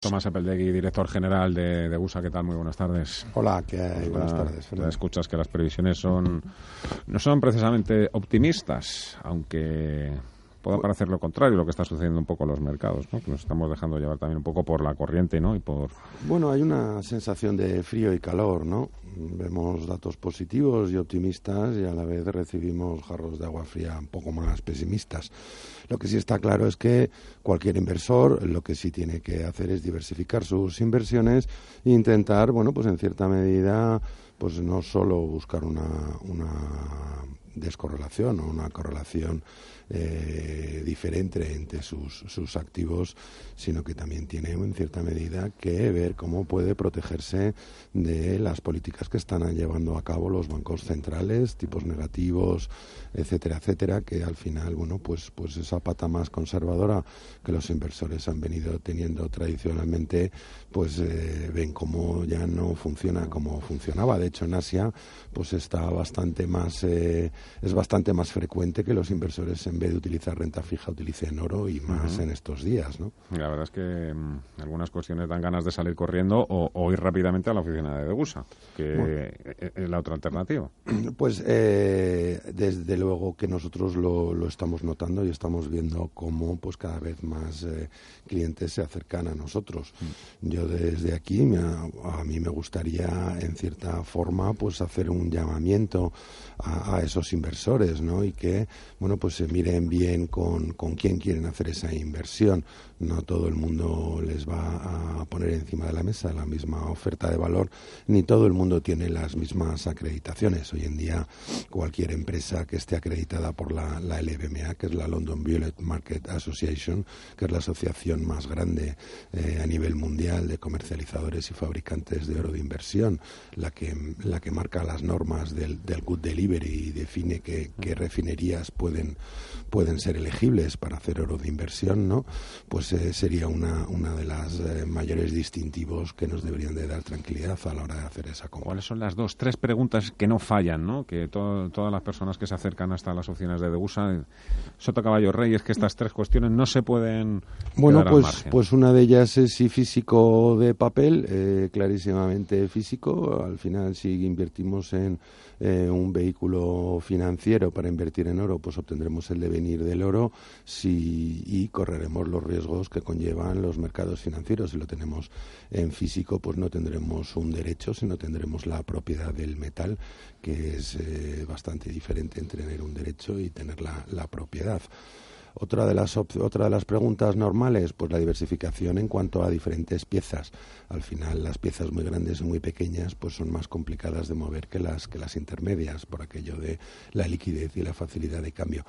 Tomás Epeldegui, director general de, de USA, ¿qué tal? Muy buenas tardes. Hola, ¿qué hay? Buenas tardes. Escuchas que las previsiones son no son precisamente optimistas, aunque pueda parecer lo contrario, lo que está sucediendo un poco en los mercados, ¿no? que nos estamos dejando llevar también un poco por la corriente ¿no? y por... Bueno, hay una sensación de frío y calor, ¿no? Vemos datos positivos y optimistas y a la vez recibimos jarros de agua fría un poco más pesimistas. Lo que sí está claro es que cualquier inversor lo que sí tiene que hacer es diversificar sus inversiones e intentar, bueno, pues en cierta medida, pues no solo buscar una, una descorrelación o una correlación eh, diferente entre sus, sus activos, sino que también tiene en cierta medida que ver cómo puede protegerse de las políticas que están llevando a cabo los bancos centrales, tipos negativos, etcétera, etcétera, que al final, bueno, pues, pues esa pata más conservadora que los inversores han venido teniendo tradicionalmente, pues eh, ven cómo ya no funciona como funcionaba. De hecho, en Asia, pues está bastante más, eh, es bastante más frecuente que los inversores en vez de utilizar renta fija utilicen oro y más en estos días, ¿no? La verdad es que mm, algunas cuestiones dan ganas de salir corriendo o, ir rápidamente a la oficina de Degusa, que es la otra alternativa. Pues eh, desde luego que nosotros lo, lo, estamos notando y estamos viendo cómo pues cada vez más eh, clientes se acercan a nosotros. Mm. Yo desde aquí a, mí me gustaría en cierta forma pues hacer un llamamiento a, a esos inversores, ¿no? Y que bueno pues se mire bien con, con quién quieren hacer esa inversión. No todo el mundo les va a poner encima de la mesa la misma oferta de valor, ni todo el mundo tiene las mismas acreditaciones. Hoy en día, cualquier empresa que esté acreditada por la, la LBMA, que es la London Violet Market Association, que es la asociación más grande eh, a nivel mundial de comercializadores y fabricantes de oro de inversión, la que, la que marca las normas del, del Good Delivery y define qué, qué refinerías pueden pueden ser elegibles para hacer oro de inversión, ¿no? Pues eh, sería una, una de las eh, mayores distintivos que nos deberían de dar tranquilidad a la hora de hacer esa compra. ¿Cuáles son las dos, tres preguntas que no fallan, ¿no? Que todas las personas que se acercan hasta las oficinas de Degusa, Soto Caballo Rey, es que estas tres cuestiones no se pueden Bueno, pues, pues una de ellas es si físico de papel, eh, clarísimamente físico. Al final, si invertimos en un vehículo financiero para invertir en oro, pues obtendremos el de venir del oro si, y correremos los riesgos que conllevan los mercados financieros. Si lo tenemos en físico, pues no tendremos un derecho, sino tendremos la propiedad del metal, que es eh, bastante diferente entre tener un derecho y tener la propiedad. Otra de, las de las preguntas normales, pues la diversificación en cuanto a diferentes piezas. Al final, las piezas muy grandes y muy pequeñas pues son más complicadas de mover que las, que las intermedias, por aquello de la liquidez y la facilidad de cambio.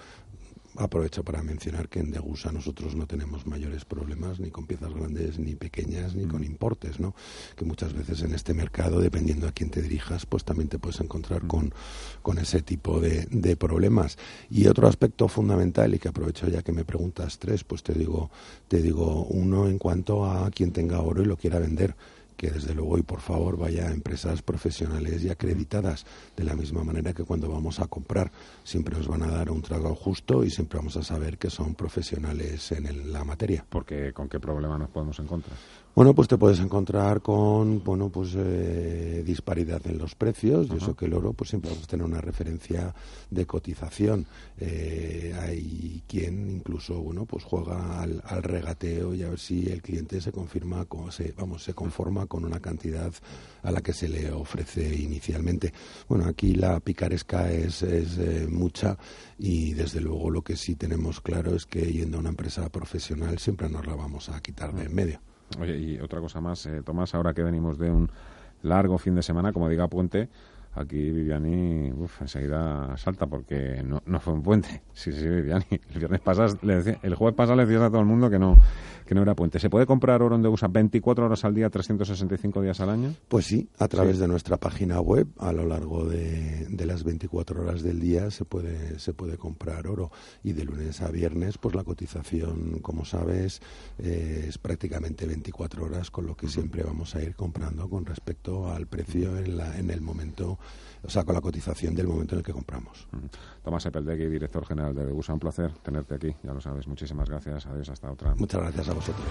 Aprovecho para mencionar que en Degusa nosotros no tenemos mayores problemas ni con piezas grandes ni pequeñas ni con mm. importes, ¿no? Que muchas veces en este mercado, dependiendo a quién te dirijas, pues también te puedes encontrar con, con ese tipo de, de problemas. Y otro aspecto fundamental y que aprovecho ya que me preguntas tres, pues te digo, te digo uno en cuanto a quien tenga oro y lo quiera vender que desde luego y por favor vaya a empresas profesionales y acreditadas, de la misma manera que cuando vamos a comprar siempre nos van a dar un trago justo y siempre vamos a saber que son profesionales en la materia. Porque ¿con qué problema nos podemos encontrar? Bueno, pues te puedes encontrar con, bueno, pues eh, disparidad en los precios. y eso que el oro, pues siempre vamos a tener una referencia de cotización. Eh, hay quien incluso, bueno, pues juega al, regateo y a ver si el cliente se confirma, con, se, vamos, se conforma con una cantidad a la que se le ofrece inicialmente. Bueno, aquí la picaresca es, es eh, mucha y desde luego lo que sí tenemos claro es que yendo a una empresa profesional siempre nos la vamos a quitar de en medio. Oye, y otra cosa más, eh, Tomás, ahora que venimos de un largo fin de semana, como diga Puente, aquí Viviani uf, enseguida salta porque no, no fue un puente. Sí, sí, Viviani. El viernes pasado, le decía, el jueves pasado le decías a todo el mundo que no, que no era puente. ¿Se puede comprar oro en Degusa 24 horas al día, 365 días al año? Pues sí, a través de nuestra página web, a lo largo de, de, las 24 horas del día se puede, se puede comprar oro. Y de lunes a viernes, pues la cotización, como sabes, eh, es prácticamente 24 horas, con lo que siempre vamos a ir comprando con respecto al precio en, la, en el momento o sea, con la cotización del momento en el que compramos. Tomás Epeldegui, director general de Degusa, un placer tenerte aquí, ya lo sabes. Muchísimas gracias. Adiós, hasta otra. Muchas gracias a vosotros.